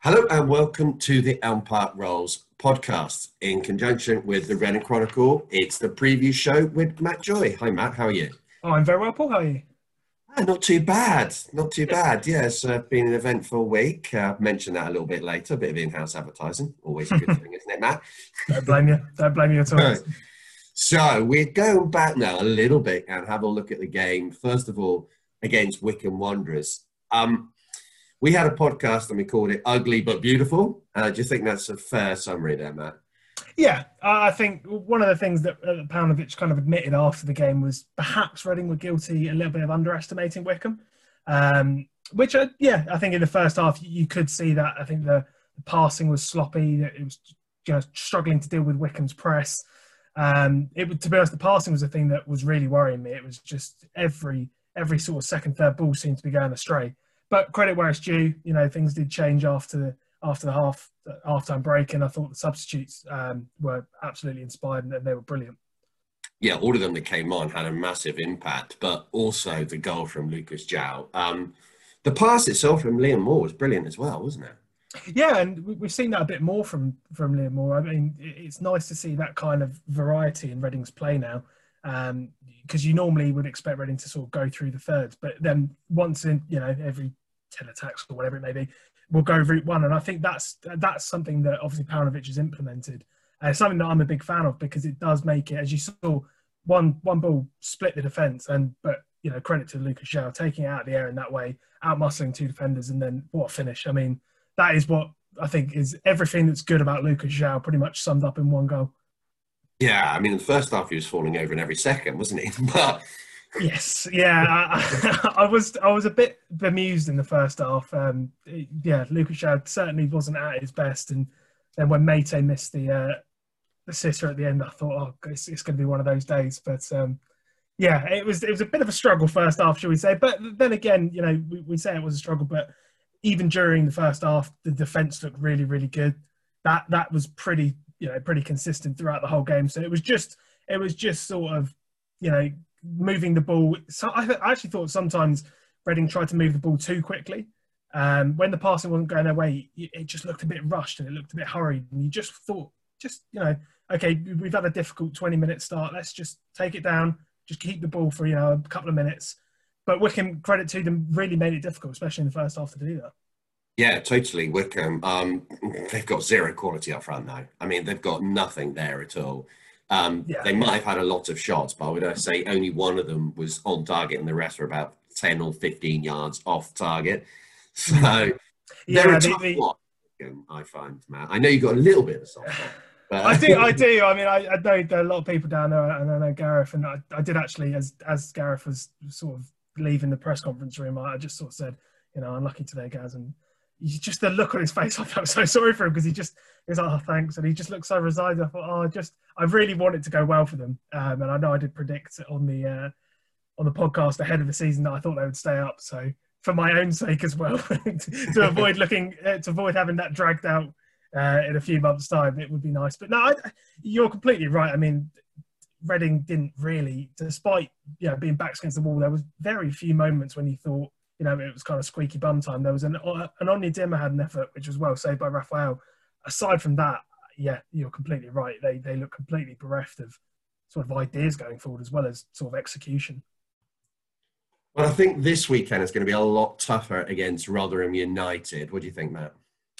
Hello and welcome to the Elm Park Rolls podcast in conjunction with the Reading Chronicle. It's the preview show with Matt Joy. Hi, Matt. How are you? Oh, I'm very well, Paul. How are you? Ah, not too bad. Not too bad. Yeah, it's uh, been an eventful week. Uh, mention that a little bit later. A bit of in-house advertising. Always a good thing, isn't it, Matt? Don't blame you. Don't blame you at all. So we're going back now a little bit and have a look at the game. First of all, against Wycombe Wanderers. Um, we had a podcast and we called it "Ugly but Beautiful." Uh, do you think that's a fair summary there, Matt? Yeah, I think one of the things that uh, Paunovic kind of admitted after the game was perhaps Reading were guilty a little bit of underestimating Wycombe, Um, which, uh, yeah, I think in the first half you could see that. I think the, the passing was sloppy. It was you know, struggling to deal with Wycombe's press. Um, it to be honest, the passing was the thing that was really worrying me. It was just every every sort of second, third ball seemed to be going astray. But credit where it's due. You know, things did change after the after the half half time break, and I thought the substitutes um, were absolutely inspired and they were brilliant. Yeah, all of them that came on had a massive impact, but also the goal from Lucas João. Um, the pass itself from Liam Moore was brilliant as well, wasn't it? Yeah, and we've seen that a bit more from from Liam Moore. I mean, it's nice to see that kind of variety in Reading's play now, because um, you normally would expect Reading to sort of go through the thirds, but then once in you know every ten attacks or whatever it may be, we'll go route one, and I think that's that's something that obviously Paunovic has implemented. Uh, something that I'm a big fan of because it does make it, as you saw, one one ball split the defence, and but you know credit to Lucas João taking it out of the air in that way, out muscling two defenders, and then what a finish! I mean that is what I think is everything that's good about Lucas João pretty much summed up in one goal. Yeah, I mean, the first half he was falling over in every second, wasn't he? but yes, yeah, I, I, was I was a bit bemused in the first half. Um, yeah, João certainly wasn't at his best, and then when Meite missed the uh, the sitter at the end, I thought, oh, it's, it's going to be one of those days. But um, yeah, it was it was a bit of a struggle first half, should we say? But then again, you know, we, we say it was a struggle, but even during the first half, the defense looked really, really good. That that was pretty, you know, pretty consistent throughout the whole game. So it was just, it was just sort of, you know, moving the ball. So I, I actually thought sometimes Reading tried to move the ball too quickly. Um, when the passing wasn't going their way, it just looked a bit rushed and it looked a bit hurried. And you just thought, just you know, okay, we've had a difficult 20 minute start. Let's just take it down, just keep the ball for you know a couple of minutes but Wycombe, credit to them, really made it difficult, especially in the first half to do that. Yeah, totally. Wycombe, um, they've got zero quality up front now. I mean, they've got nothing there at all. Um, yeah. They might have had a lot of shots, but I would say only one of them was on target, and the rest were about ten or fifteen yards off target. So yeah, they're a tough they, one. I find, Matt. I know you've got a little bit of a soft spot. But... I do, I do. I mean, I, I, know there are a lot of people down there, and I know Gareth, and I, I did actually, as as Gareth was sort of leaving the press conference room, I just sort of said, you know, unlucky today, Gaz. And just the look on his face, I felt so sorry for him because he just he was like, oh, thanks. And he just looked so resigned. I thought, oh, I just, I really want it to go well for them. Um, and I know I did predict on the, uh, on the podcast ahead of the season that I thought they would stay up. So for my own sake as well, to, avoid looking, uh, to avoid having that dragged out uh, in a few months' time, it would be nice. But no, I, you're completely right. I mean, Reading didn't really, despite you know being backs against the wall, there was very few moments when you thought you know it was kind of squeaky bum time. There was an uh, an Onyedinma had an effort which was well saved by Rafael. Aside from that, yeah, you're completely right. They they look completely bereft of sort of ideas going forward as well as sort of execution. Well, I think this weekend is going to be a lot tougher against Rotherham United. What do you think, Matt?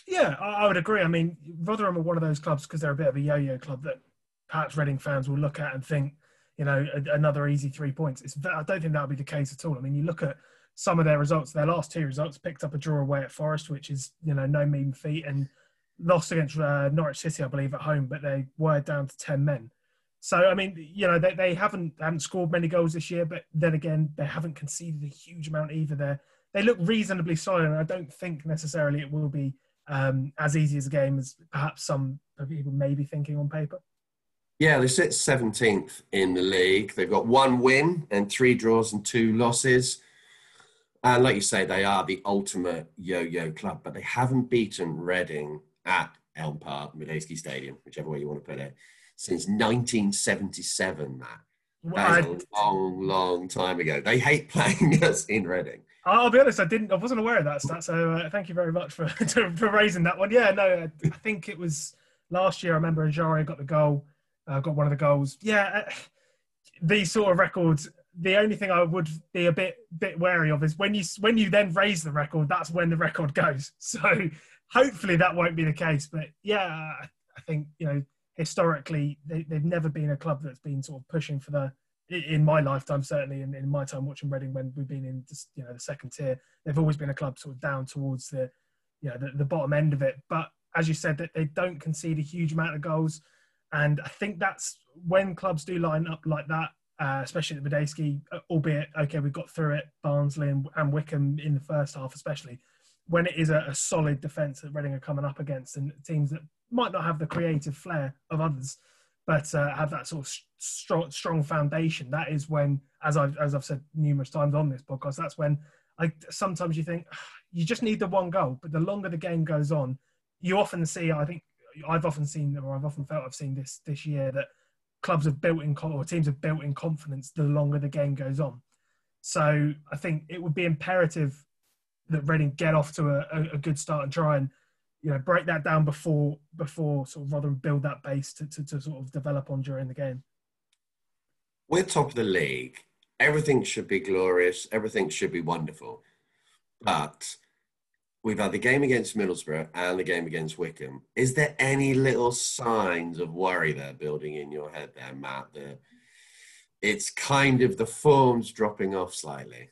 Yeah, I, would agree. I mean, Rotherham are one of those clubs because they're a bit of a yo-yo club that perhaps Reading fans will look at and think, you know, a, another easy three points. It's, I don't think that'll be the case at all. I mean, you look at some of their results, their last two results, picked up a draw away at Forest, which is, you know, no mean feat, and lost against uh, Norwich City, I believe, at home, but they were down to 10 men. So, I mean, you know, they, they haven't haven't scored many goals this year, but then again, they haven't conceded a huge amount either. They're they look reasonably solid. And I don't think necessarily it will be um, as easy as a game as perhaps some people may be thinking on paper. Yeah, they sit 17th in the league. They've got one win and three draws and two losses. And like you say, they are the ultimate yo-yo club, but they haven't beaten Reading at Elm Park, Madejski Stadium, whichever way you want to put it, since 1977, Matt. That's a long, long time ago. They hate playing us in Reading. I'll be honest, I didn't, I wasn't aware of that stat. So uh, thank you very much for for raising that one. Yeah, no, I think it was last year. I remember Ajari got the goal, uh, got one of the goals. Yeah, uh, these sort of records. The only thing I would be a bit bit wary of is when you when you then raise the record, that's when the record goes. So hopefully that won't be the case. But yeah, I think you know historically they, they've never been a club that's been sort of pushing for the in my lifetime, certainly in, in my time watching Reading when we've been in this, you know the second tier, they've always been a club sort of down towards the you know the, the bottom end of it. But as you said, that they don't concede a huge amount of goals, and I think that's when clubs do line up like that, uh, especially at Madejski, uh, albeit okay, we got through it, Barnsley and, and Wycombe in the first half, especially when it is a, a solid defence that Reading are coming up against, and teams that might not have the creative flair of others but uh, have that sort of strong, strong foundation. That is when, as I've as I've said numerous times on this podcast, that's when I sometimes you think you just need the one goal, but the longer the game goes on, you often see. I think I've often seen, or I've often felt I've seen this this year that clubs have built in or teams have built in confidence the longer the game goes on. So I think it would be imperative that Reading get off to a, a, good start and try and you know break that down before before sort of rather build that base to, to, to sort of develop on during the game. We're top of the league. Everything should be glorious. Everything should be wonderful. But we've had the game against Middlesbrough and the game against Wycombe. Is there any little signs of worry there building in your head there, Matt? That it's kind of the form's dropping off slightly.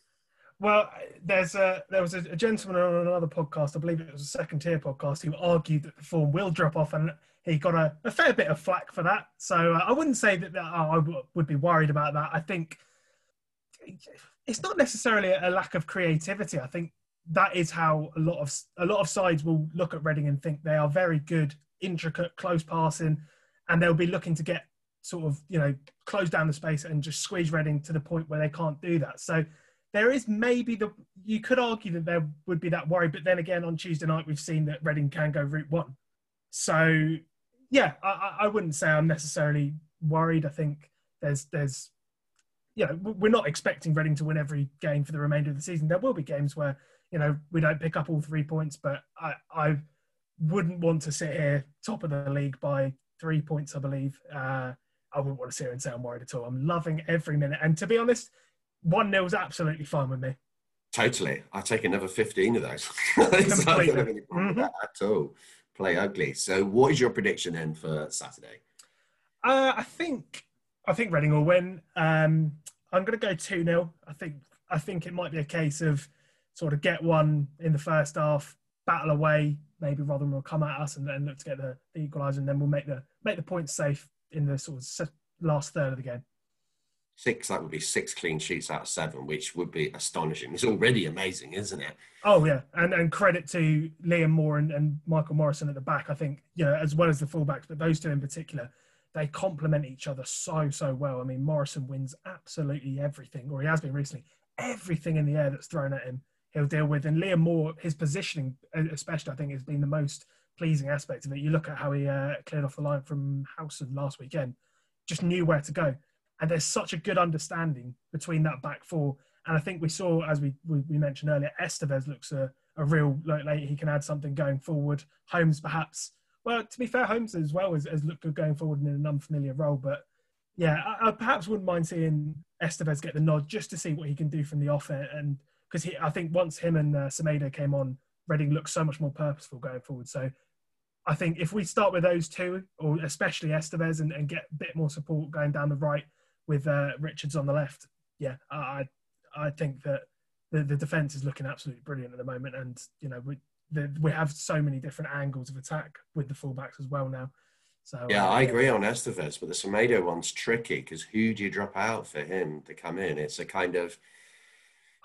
Well, there's a there was a, gentleman on another podcast, I believe it was a second tier podcast, who argued that the form will drop off, and he got a, a fair bit of flack for that. So uh, I wouldn't say that, that oh, I w- would be worried about that. I think it's not necessarily a lack of creativity. I think that is how a lot of a lot of sides will look at Reading and think they are very good, intricate, close passing, and they'll be looking to get sort of you know close down the space and just squeeze Reading to the point where they can't do that. So there is maybe the you could argue that there would be that worry, but then again on Tuesday night we've seen that Reading can go route one. So yeah, I, I wouldn't say I'm necessarily worried. I think there's there's you know we're not expecting Reading to win every game for the remainder of the season. There will be games where you know we don't pick up all three points, but I I wouldn't want to sit here top of the league by three points. I believe uh, I wouldn't want to sit here and say I'm worried at all. I'm loving every minute, and to be honest one nil is absolutely fine with me. Totally. I'll take another 15 of those. mm-hmm. at all. Play ugly. So, what is your prediction then for Saturday? Uh, I think I think Reading will win. Um, I'm going to go 2 0. I think I think it might be a case of sort of get one in the first half, battle away, maybe Rotherham will come at us and then look to get the, the equaliser, and then we'll make the make the points safe in the sort of last third of the game six, that would be six clean sheets out of seven, which would be astonishing. It's already amazing, isn't it? Oh yeah, and and credit to Liam Moore and, and Michael Morrison at the back. I think you know as well as the fullbacks, but those two in particular, they complement each other so so well. I mean, Morrison wins absolutely everything, or he has been recently. Everything in the air that's thrown at him, he'll deal with. And Liam Moore, his positioning, especially, I think, has been the most pleasing aspect of it. You look at how he uh, cleared off the line from Howson last weekend, just knew where to go and there's such a good understanding between that back four. And I think we saw, as we we, we mentioned earlier, Esteves looks a, a real like, like, he can add something going forward. Holmes perhaps. Well, to be fair, Holmes as well has, has looked good going forward in an unfamiliar role. But yeah, I, I perhaps wouldn't mind seeing Esteves get the nod just to see what he can do from the off and because I think once him and uh, Semedo came on, Reading looks so much more purposeful going forward. So I think if we start with those two, or especially Esteves, and, and, get a bit more support going down the right, with uh, Richards on the left, yeah, I I think that the, the defense is looking absolutely brilliant at the moment, and you know we the, we have so many different angles of attack with the fullbacks as well now. So yeah, uh, I agree on Esteves, but the Semedo one's tricky because who do you drop out for him to come in? It's a kind of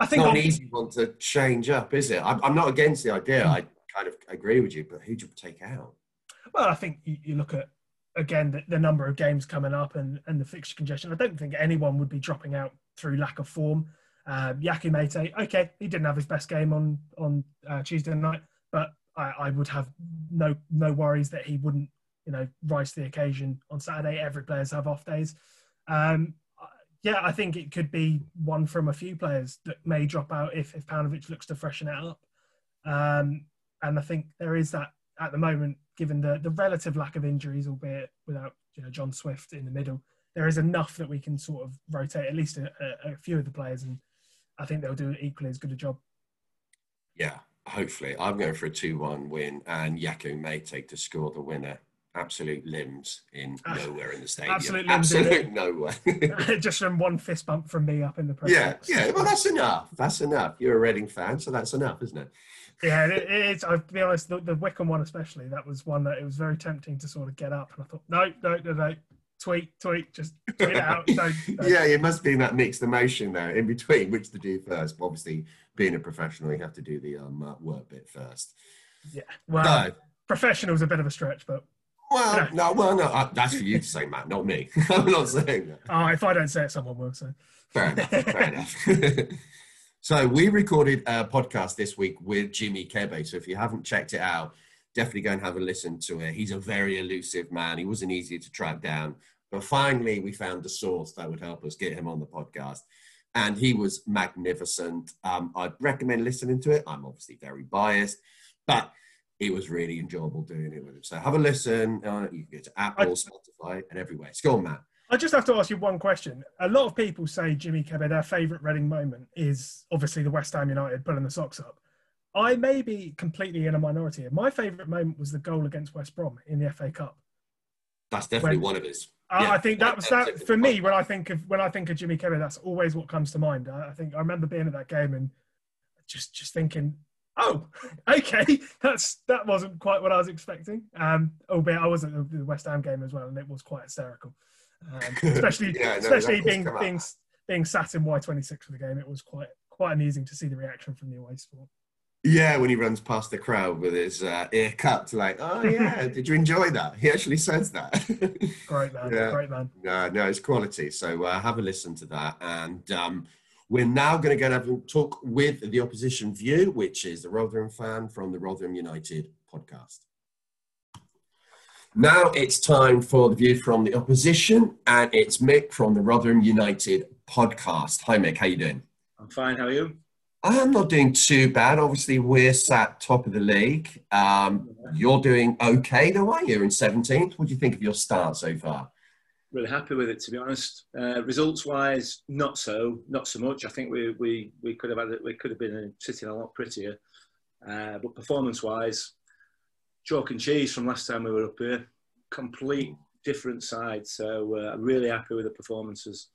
I think it's not an easy one to change up, is it? I'm, I'm not against the idea. I kind of agree with you, but who do you take out? Well, I think you, you look at again the, the, number of games coming up and, and the fixture congestion. I don't think anyone would be dropping out through lack of form. Uh, Yakou Meite, okay, he didn't have his best game on on uh, Tuesday night, but I, I, would have no no worries that he wouldn't you know rise to the occasion on Saturday. Every players have off days. Um, yeah, I think it could be one from a few players that may drop out if if Paunovic looks to freshen it up. Um, and I think there is that at the moment, given the the relative lack of injuries, albeit without you know John Swift in the middle, there is enough that we can sort of rotate at least a, a, a few of the players, and I think they'll do equally as good a job. Yeah, hopefully. I'm going for a 2 1 win, and Yakou take to score the winner. Absolute limbs in ah, nowhere in the stadium. Absolute, Absolute nowhere. Just from one fist bump from me up in the press Yeah, yeah. Well, that's enough. That's enough. You're a Reading fan, so that's enough, isn't it? Yeah, it, it's. I'll be honest. The, the Wycombe one, especially, that was one that it was very tempting to sort of get up, and I thought, no, no, no, no tweet, tweet, just tweet it out. Don't, don't. yeah, it must be that mixed emotion there in between, which to do first. Obviously, being a professional, you have to do the um, uh, work bit first. Yeah, well, no. professional is a bit of a stretch, but. Well, no, well, no, uh, that's for you to say, Matt, not me. I'm not saying that. Oh, if I don't say it, someone will. So. Fair enough. Fair enough. so we recorded a podcast this week with Jimmy Kebe. So if you haven't checked it out, definitely go and have a listen to it. He's a very elusive man. He wasn't easy to track down. But finally, we found a source that would help us get him on the podcast. And he was magnificent. Um, I'd recommend listening to it. I'm obviously very biased, but it was really enjoyable doing it with him. So have a listen. Uh, you can get to Apple, I, Spotify, and everywhere. It's gone, Matt. I just have to ask you one question. A lot of people say Jimmy Kebe, their favourite Reading moment is obviously the West Ham United pulling the socks up. I may be completely in a minority here. My favourite moment was the goal against West Brom in the FA Cup. That's definitely when, one of his. Yeah, I think that was that for me when I think of when I think of Jimmy Kebe. That's always what comes to mind. I, I think I remember being at that game and just just thinking, oh, okay, that's that wasn't quite what I was expecting. Um, albeit I was at the West Ham game as well, and it was quite hysterical. Um, especially yeah, no, especially being being being sat in Y twenty six for the game, it was quite quite amusing to see the reaction from the away support. Yeah, when he runs past the crowd with his uh, ear cut, like, oh yeah, did you enjoy that? He actually says that. great man, yeah. great man. No, no, it's quality. So uh, have a listen to that. And um, we're now going to go and have a talk with the opposition view, which is the Rotherham fan from the Rotherham United podcast. Now it's time for the view from the opposition, and it's Mick from the Rotherham United podcast. Hi, Mick. How you doing? I'm fine. How are you? I'm not doing too bad. Obviously, we're sat top of the league. Um, you're doing okay, though, are you? In 17th. What do you think of your start so far? Really happy with it, to be honest. Uh, results-wise, not so, not so much. I think we we, we could have had it. We could have been sitting a lot prettier. Uh, but performance-wise, chalk and cheese from last time we were up here. Complete different side. So uh, I'm really happy with the performances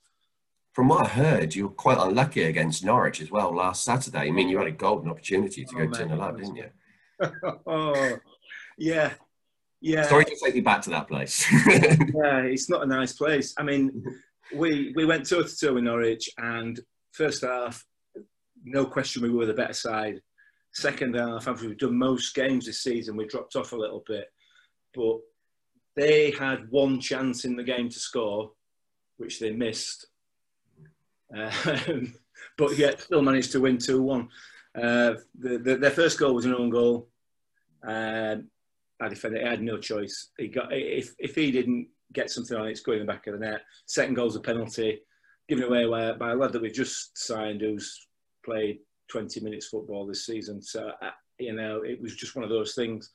from what I heard, you were quite unlucky against Norwich as well last Saturday. I mean, you had a golden opportunity to oh, go 10 0 didn't you? oh, yeah. Yeah. Sorry to take you back to that place. yeah, it's not a nice place. I mean, we we went toe to toe with Norwich, and first half, no question, we were the better side. Second half, after we've done most games this season, we dropped off a little bit, but they had one chance in the game to score, which they missed, um, but yet still managed to win 2 1. Uh, the, the, their first goal was an own goal. Um, I defended. I had no choice. He got if if he didn't get something on it, it's going in the back of the net. Second goal's a penalty, given away by a lad that we've just signed who's played 20 minutes football this season. So uh, you know, it was just one of those things.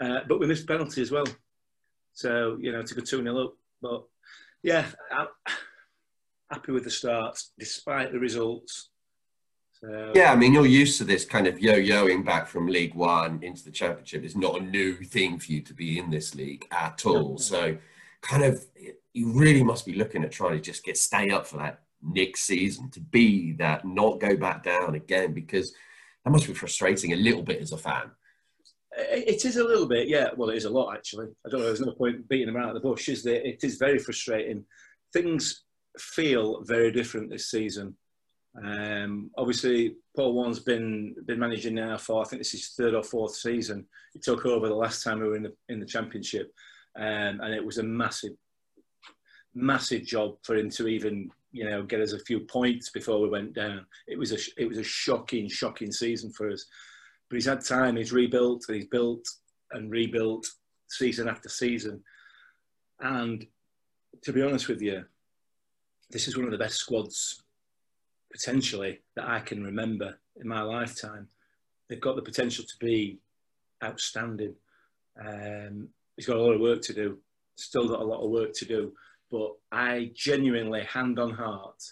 Uh, but we missed penalty as well. So you know, to go two 0 up. But yeah, I, happy with the start despite the results. So, yeah, I um, mean, you're used to this kind of yo-yoing back from League One into the Championship. It's not a new thing for you to be in this league at all. So, kind of, you really must be looking at trying to just get stay up for that next season to be that, not go back down again, because that must be frustrating a little bit as a fan. It is a little bit, yeah. Well, it is a lot actually. I don't know. There's no point beating them out of the bush, is there? It is very frustrating. Things feel very different this season. Um, obviously, Paul Warne's been been managing now for I think this is third or fourth season. He took over the last time we were in the in the championship, um, and it was a massive, massive job for him to even you know get us a few points before we went down. It was a it was a shocking, shocking season for us. But he's had time. He's rebuilt. He's built and rebuilt season after season. And to be honest with you, this is one of the best squads potentially that I can remember in my lifetime. They've got the potential to be outstanding. Um, he's got a lot of work to do. Still got a lot of work to do. But I genuinely, hand on heart,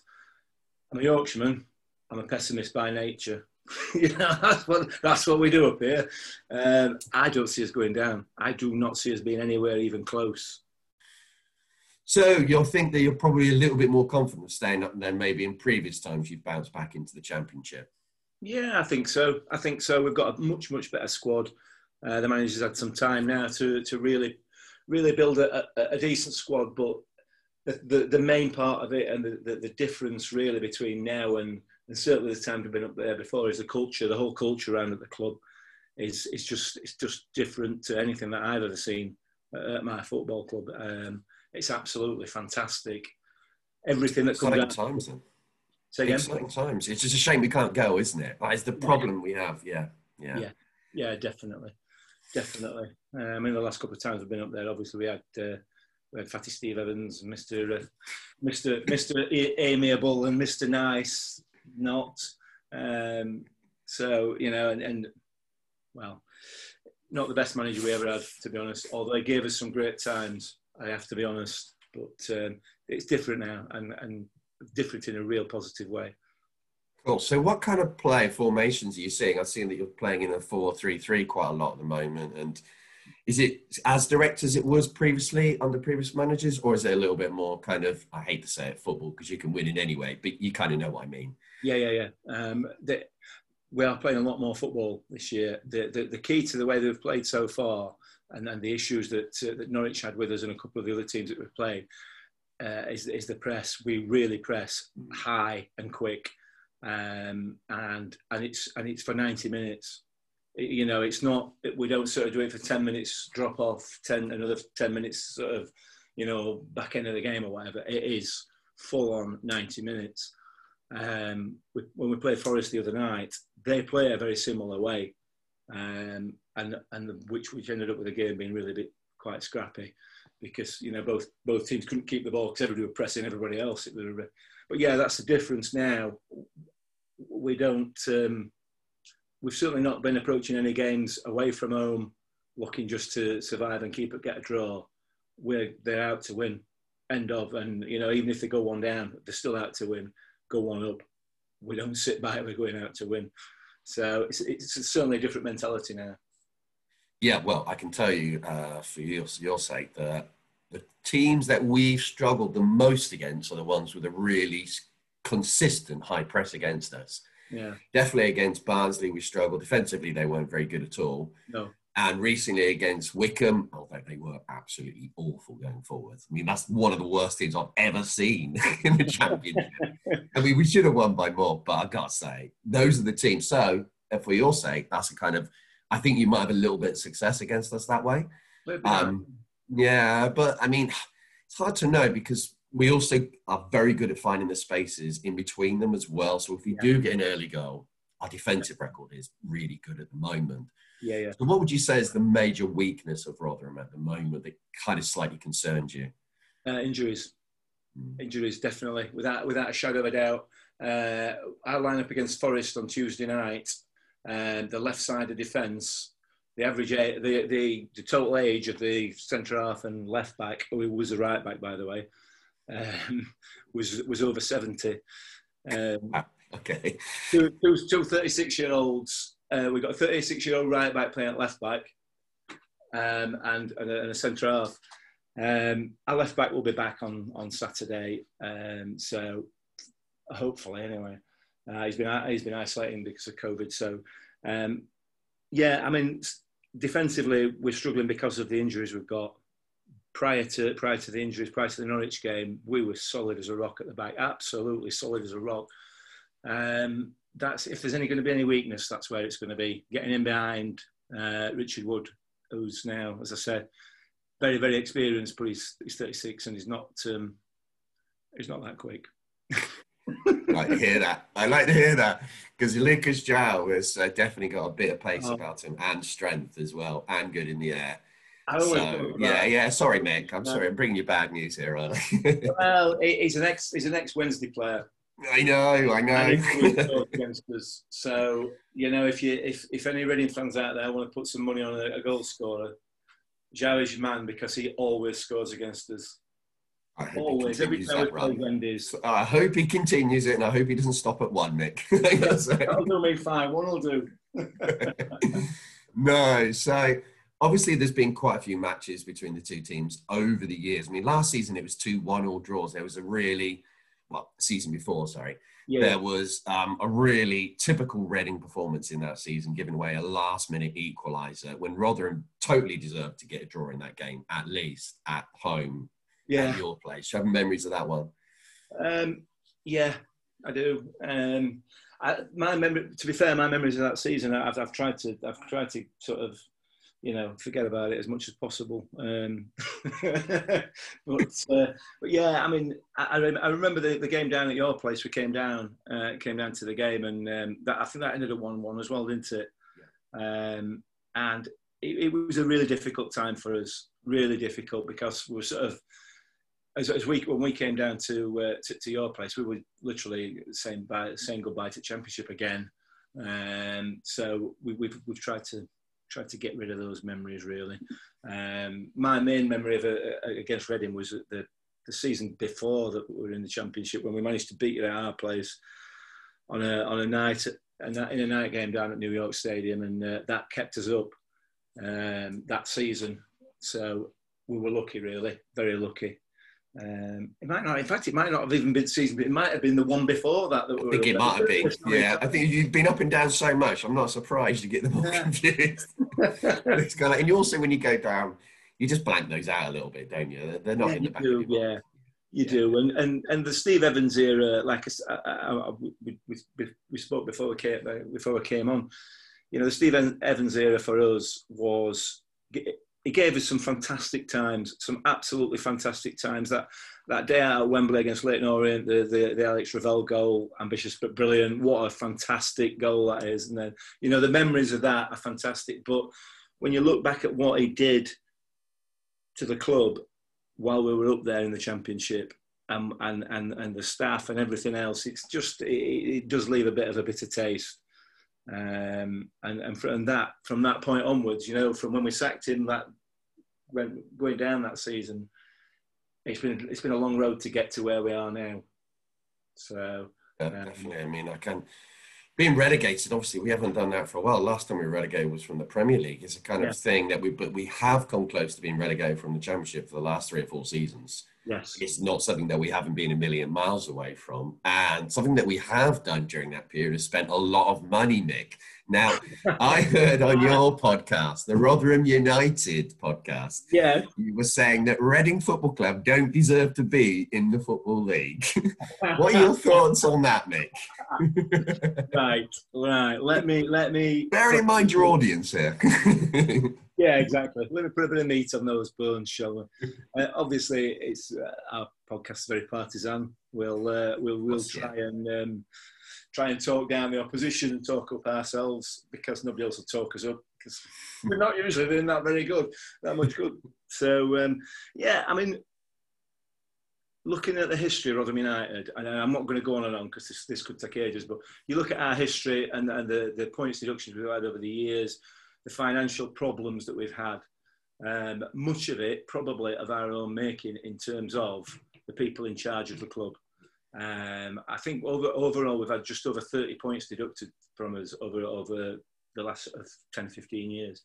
I'm a Yorkshireman. I'm a pessimist by nature. you know, that's what that's what we do up here. Um, I don't see us going down. I do not see us being anywhere even close. So you'll think that you're probably a little bit more confident staying up than maybe in previous times you've bounced back into the championship. Yeah, I think so. I think so. We've got a much much better squad. Uh, the manager's had some time now to to really really build a, a, a decent squad, but the, the, the main part of it and the, the, the difference really between now and and certainly the time we've been up there before is the culture, the whole culture around at the club is is just it's just different to anything that I've ever seen at my football club. Um, it's absolutely fantastic. Everything that comes out. times then. Say again. Exciting times. It's just a shame we can't go, isn't it? That is the problem we have. Yeah, yeah, yeah, yeah definitely, definitely. Um, I mean, the last couple of times we've been up there, obviously we had. Uh, we had Fatty Steve Evans, Mr. Uh, Mr. Mr. Amiable, and Mr. Nice not. Um, so you know, and, and well, not the best manager we ever had, to be honest. Although he gave us some great times, I have to be honest. But um, it's different now, and, and different in a real positive way. Cool. So, what kind of play formations are you seeing? I've seen that you're playing in a four-three-three quite a lot at the moment, and is it as direct as it was previously under previous managers, or is it a little bit more kind of? I hate to say it, football because you can win it anyway, but you kind of know what I mean. Yeah, yeah, yeah. Um, the, we are playing a lot more football this year. The, the, the key to the way they've played so far, and, and the issues that uh, that Norwich had with us and a couple of the other teams that we've played, uh, is is the press. We really press high and quick, um, and and it's and it's for ninety minutes. you know, it's not. We don't sort of do it for ten minutes, drop off, ten another ten minutes, sort of, you know, back end of the game or whatever. It is full on ninety minutes um, we, when we played Forest the other night, they play a very similar way, um, and and the, which which ended up with the game being really bit, quite scrappy, because you know both both teams couldn't keep the ball because everybody were pressing everybody else. Was, but yeah, that's the difference now. We don't. Um, we've certainly not been approaching any games away from home, looking just to survive and keep it, get a draw. We're they're out to win, end of, and you know even if they go one down, they're still out to win go one up. We don't sit back, we're going out to win. So it's, it's certainly a different mentality now. Yeah, well, I can tell you uh, for your, your sake that the teams that we've struggled the most against are the ones with a really consistent high press against us. Yeah. Definitely against Barnsley, we struggled. Defensively, they weren't very good at all. No and recently against Wycombe, although they were absolutely awful going forward. I mean, that's one of the worst teams I've ever seen in the championship. I mean, we should have won by more, but I gotta say, those are the teams. So, for your sake, that's a kind of, I think you might have a little bit of success against us that way. Um, yeah, but I mean, it's hard to know because we also are very good at finding the spaces in between them as well. So if we yeah. do get an early goal, our defensive record is really good at the moment. Yeah, yeah. So what would you say is the major weakness of Rotherham at the moment that kind of slightly concerns you? Uh, injuries. Mm. Injuries, definitely, without without a shadow of a doubt. Uh, our line up against Forest on Tuesday night, and the left side of defence, the average, the, the the total age of the centre half and left back, who was a right back by the way, um, was was over seventy. Um, ah, okay. Two, two, two 36 year olds uh, we've got a 36 year old right back playing at left back um, and, and, a, a centre half. Um, our left back will be back on, on Saturday. Um, so hopefully, anyway. Uh, he's been he's been isolating because of COVID. So um, yeah, I mean, defensively we're struggling because of the injuries we've got. Prior to prior to the injuries, prior to the Norwich game, we were solid as a rock at the back, absolutely solid as a rock. Um, that's if there's any going to be any weakness, that's where it's going to be. Getting in behind uh, Richard Wood, who's now, as I said, very very experienced, but he's he's 36 and he's not um, he's not that quick. I like to hear that. I like to hear that because Lucas João has uh, definitely got a bit of pace oh. about him and strength as well, and good in the air. So, yeah, yeah. Sorry, Mick. I'm no. sorry. I'm bringing you bad news here, aren't I? well, he's an ex. He's an ex Wednesday player. I know, I know. against us. So you know, if you if if any Reading fans out there want to put some money on a, a goal scorer, is your man because he always scores against us. Always, every time we Wendy's. I hope he continues it, and I hope he doesn't stop at one, Nick. That'll do me fine. One will do. no, so obviously there's been quite a few matches between the two teams over the years. I mean, last season it was two one-all draws. There was a really well, season before, sorry. Yeah. There was um, a really typical Reading performance in that season, giving away a last-minute equaliser when Rotherham totally deserved to get a draw in that game, at least at home yeah. at your place. Do you have memories of that one? Um, yeah, I do. Um, I, my memory, to be fair, my memories of that season, I've, I've tried to, I've tried to sort of, you know, forget about it as much as possible. Um, but, uh, but yeah, I mean, I, I remember the, the, game down at your place. We came down, uh, came down to the game, and um, that, I think that ended at one-one as well, didn't it? Yeah. Um, and it, it was a really difficult time for us, really difficult because we we're sort of as, as we when we came down to, uh, to, to your place, we were literally saying bye, saying goodbye to championship again. Um, so we, we've, we've tried to tried to get rid of those memories. Really, um, my main memory of uh, uh against Reading was the the season before that we were in the championship when we managed to beat it at our place on a on a night and in a night game down at New York Stadium, and uh, that kept us up um, that season. So we were lucky, really, very lucky. Um, it might not. In fact, it might not have even been season, but it might have been the one before that. that I think it might have been. Yeah, I think you've been up and down so much. I'm not surprised you get them all yeah. confused. it's kind of, and you also, when you go down, you just blank those out a little bit, don't you? They're not yeah, in the back. Do, yeah, you yeah. do. And and and the Steve Evans era, like I, I, I, we, we, we spoke before we came before we came on. You know, the Steve Evans era for us was he gave us some fantastic times, some absolutely fantastic times. That that day out at Wembley against Leyton Orient, the, the, the Alex Revell goal, ambitious but brilliant. What a fantastic goal that is! And then you know the memories of that are fantastic. But when you look back at what he did to the club while we were up there in the Championship, and and and, and the staff and everything else, it's just it, it does leave a bit of a bitter taste. Um, and and from that from that point onwards, you know, from when we sacked him, that went going down that season, it's been it's been a long road to get to where we are now. So yeah, um, definitely. I mean, I can being relegated. Obviously, we haven't done that for a while. Last time we were relegated was from the Premier League. It's a kind of thing that we but we have come close to being relegated from the Championship for the last three or four seasons. Yes. It's not something that we haven't been a million miles away from. And something that we have done during that period is spent a lot of money, Mick. Now, I heard on your podcast, the Rotherham United podcast, yeah, you were saying that Reading Football Club don't deserve to be in the Football League. what are your thoughts on that, Mick? right, right. Let me, let me. Bear in mind your audience here. Yeah, exactly. Let me put a bit of meat on those bones, shall we? Uh, obviously, it's uh, our podcast is very partisan. We'll uh, we'll we'll try and um, try and talk down the opposition and talk up ourselves because nobody else will talk us up because we're not usually doing that very good, that much good. So um, yeah, I mean, looking at the history of Rotherham United, and I'm not going to go on and on because this, this could take ages, but you look at our history and, and the, the points deductions we've had over the years the financial problems that we've had. Um, much of it probably of our own making in terms of the people in charge of the club. Um, I think over, overall we've had just over 30 points deducted from us over, over the last 10, 15 years.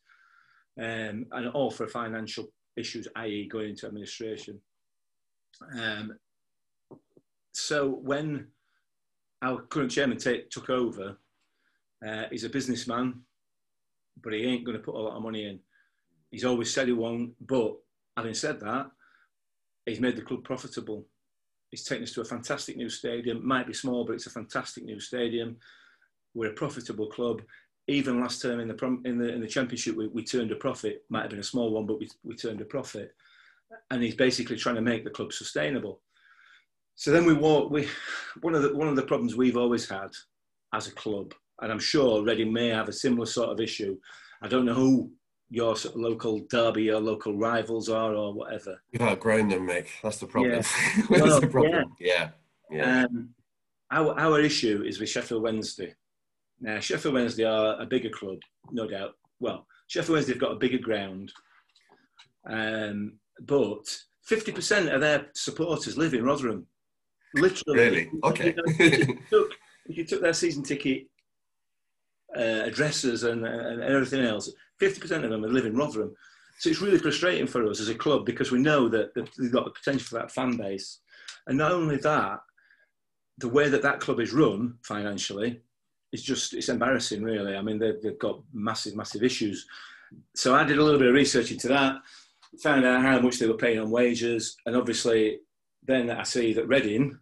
Um, and all for financial issues, i.e. going into administration. Um, so when our current chairman took over, uh, he's a businessman, but he ain't going to put a lot of money in. He's always said he won't, but having said that, he's made the club profitable. He's taken us to a fantastic new stadium. Might be small, but it's a fantastic new stadium. We're a profitable club. Even last term in the in the in the championship, we, we turned a profit. Might have been a small one, but we, we turned a profit. And he's basically trying to make the club sustainable. So then we walk. We one of the one of the problems we've always had as a club, and I'm sure Reading may have a similar sort of issue. I don't know who your sort of local derby or local rivals are or whatever. You've outgrown them, Mick. That's the problem. Yeah. That's well, the problem. Yeah. Yeah. Um, our, our issue is with Sheffield Wednesday. Now, Sheffield Wednesday are a bigger club, no doubt. Well, Sheffield Wednesday have got a bigger ground, um, but 50% of their supporters live in Rotherham. Literally. Really? Okay. You know, if, you took, if you took their season ticket uh, addresses and, and everything else, 50% of them live in Rotherham. So it's really frustrating for us as a club because we know that they've got the potential for that fan base. And not only that, the way that that club is run financially is just, it's embarrassing really. I mean, they've, they've got massive, massive issues. So I did a little bit of research into that, found out how much they were paying on wages. And obviously then I see that Reading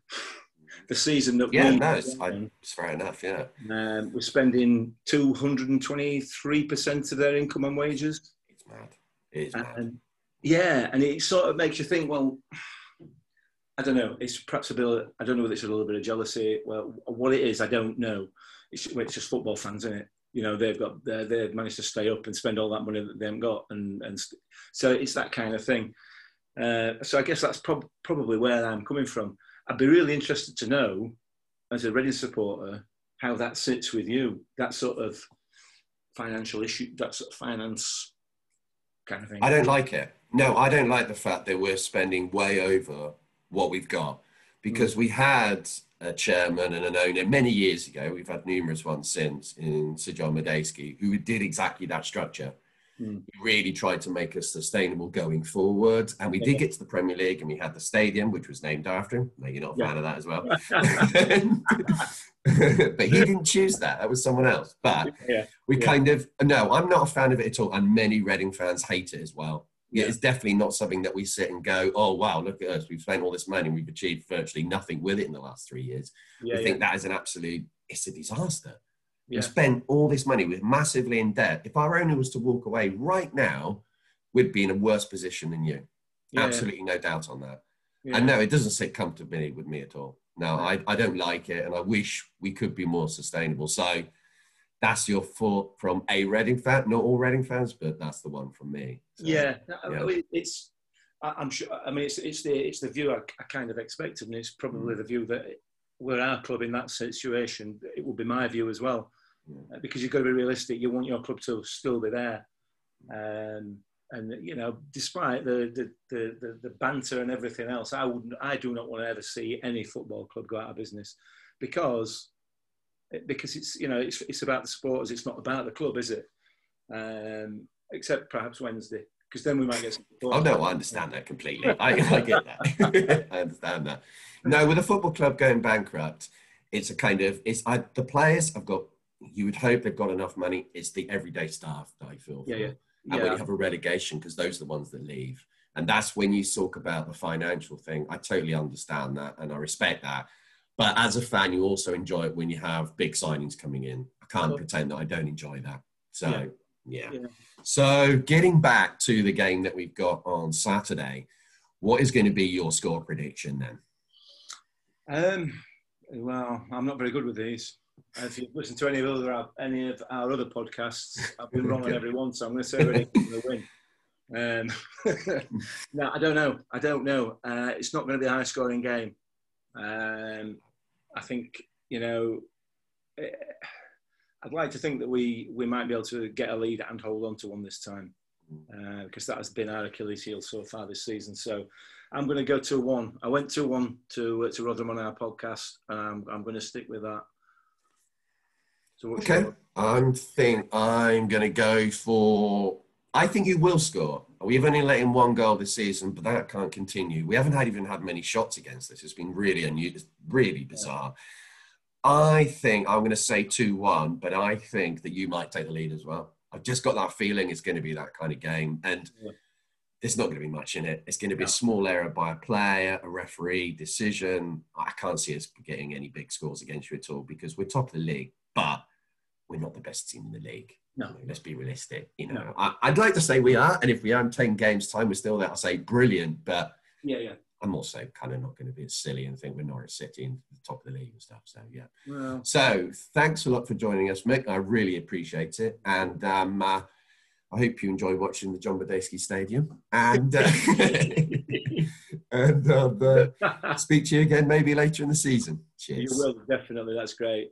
the season that yeah, we no, it's, it's fair enough. Yeah, um, we're spending two hundred and twenty-three percent of their income on wages. It's mad. It is mad. Yeah, and it sort of makes you think. Well, I don't know. It's perhaps a bit. I don't know whether it's a little bit of jealousy. Well, what it is, I don't know. It's, it's just football fans, isn't it? You know, they've got they've managed to stay up and spend all that money that they haven't got, and and so it's that kind of thing. Uh, so I guess that's prob- probably where I'm coming from. I'd be really interested to know, as a Reading supporter, how that sits with you. That sort of financial issue, that sort of finance kind of thing. I don't like it. No, I don't like the fact that we're spending way over what we've got because mm. we had a chairman and an owner many years ago. We've had numerous ones since in Sir John Madejski who did exactly that structure. Mm. He really tried to make us sustainable going forward. And we yeah. did get to the Premier League and we had the stadium, which was named after him. Maybe you're not a yeah. fan of that as well. but he didn't choose that. That was someone else. But yeah. we kind of, no, I'm not a fan of it at all. And many Reading fans hate it as well. Yeah, it's definitely not something that we sit and go, oh, wow, look at us. We've spent all this money and we've achieved virtually nothing with it in the last three years. Yeah, I think that is an absolute, it's a disaster. Yeah. We spent all this money, we're massively in debt. If our owner was to walk away right now, we'd be in a worse position than you. Yeah. Absolutely no doubt on that. Yeah. And no, it doesn't sit comfortably with me at all. No, I, I don't like it and I wish we could be more sustainable. So that's your thought from a Reading fan, not all Reading fans, but that's the one from me. So, yeah, yeah. it's, I'm sure, I mean, it's, it's, the, it's the view I, I kind of expected and it's probably mm. the view that we're our club in that situation, it would be my view as well uh, because you've got to be realistic. You want your club to still be there. Um, and you know, despite the, the the, the the banter and everything else, I wouldn't. I do not want to ever see any football club go out of business, because because it's you know it's it's about the supporters. It's not about the club, is it? Um, except perhaps Wednesday, because then we might get. Some oh no, I understand that completely. I, I get that. I understand that. No, with a football club going bankrupt, it's a kind of it's I, the players have got you would hope they've got enough money. It's the everyday staff that I feel. Yeah, for. yeah. And yeah. when you have a relegation, because those are the ones that leave. And that's when you talk about the financial thing. I totally understand that and I respect that. But as a fan, you also enjoy it when you have big signings coming in. I can't pretend that I don't enjoy that. So, yeah. yeah. yeah. So, getting back to the game that we've got on Saturday, what is going to be your score prediction then? Um, well, I'm not very good with these if you've listened to any of other any of our other podcasts, I've been wrong on every one, so I'm going to say Reading going to win. Um, no, I don't know. I don't know. Uh, it's not going to be a high scoring game. Um, I think you know. Eh, I'd like to think that we we might be able to get a lead and hold on to one this time, uh, because that has been our Achilles heel so far this season. So I'm going to go to one. I went to one to uh, to Rotherham on our podcast. Um, I'm going to stick with that. So okay, I'm think I'm going to go for. I think you will score. We've only let in one goal this season, but that can't continue. We haven't had even had many shots against this. It's been really unusual, really bizarre. I think I'm going to say two-one, but I think that you might take the lead as well. I've just got that feeling it's going to be that kind of game, and. Yeah there's not going to be much in it. It's going to be a small error by a player, a referee, decision. I can't see us getting any big scores against you at all because we're top of the league, but we're not the best team in the league. No, let's be realistic. You know, no. I, would like to say we are, and if we are in ten games time, we're still there. I say brilliant, but yeah, yeah. I'm also kind of not going to be as silly and think we're Norwich City in the top of the league and stuff. So yeah. Well. So thanks a lot for joining us, Mick. I really appreciate it, and um, uh, I hope you enjoy watching the John Madejski Stadium. And uh, and uh, speak to you again maybe later in the season. Cheers. You will definitely. That's great.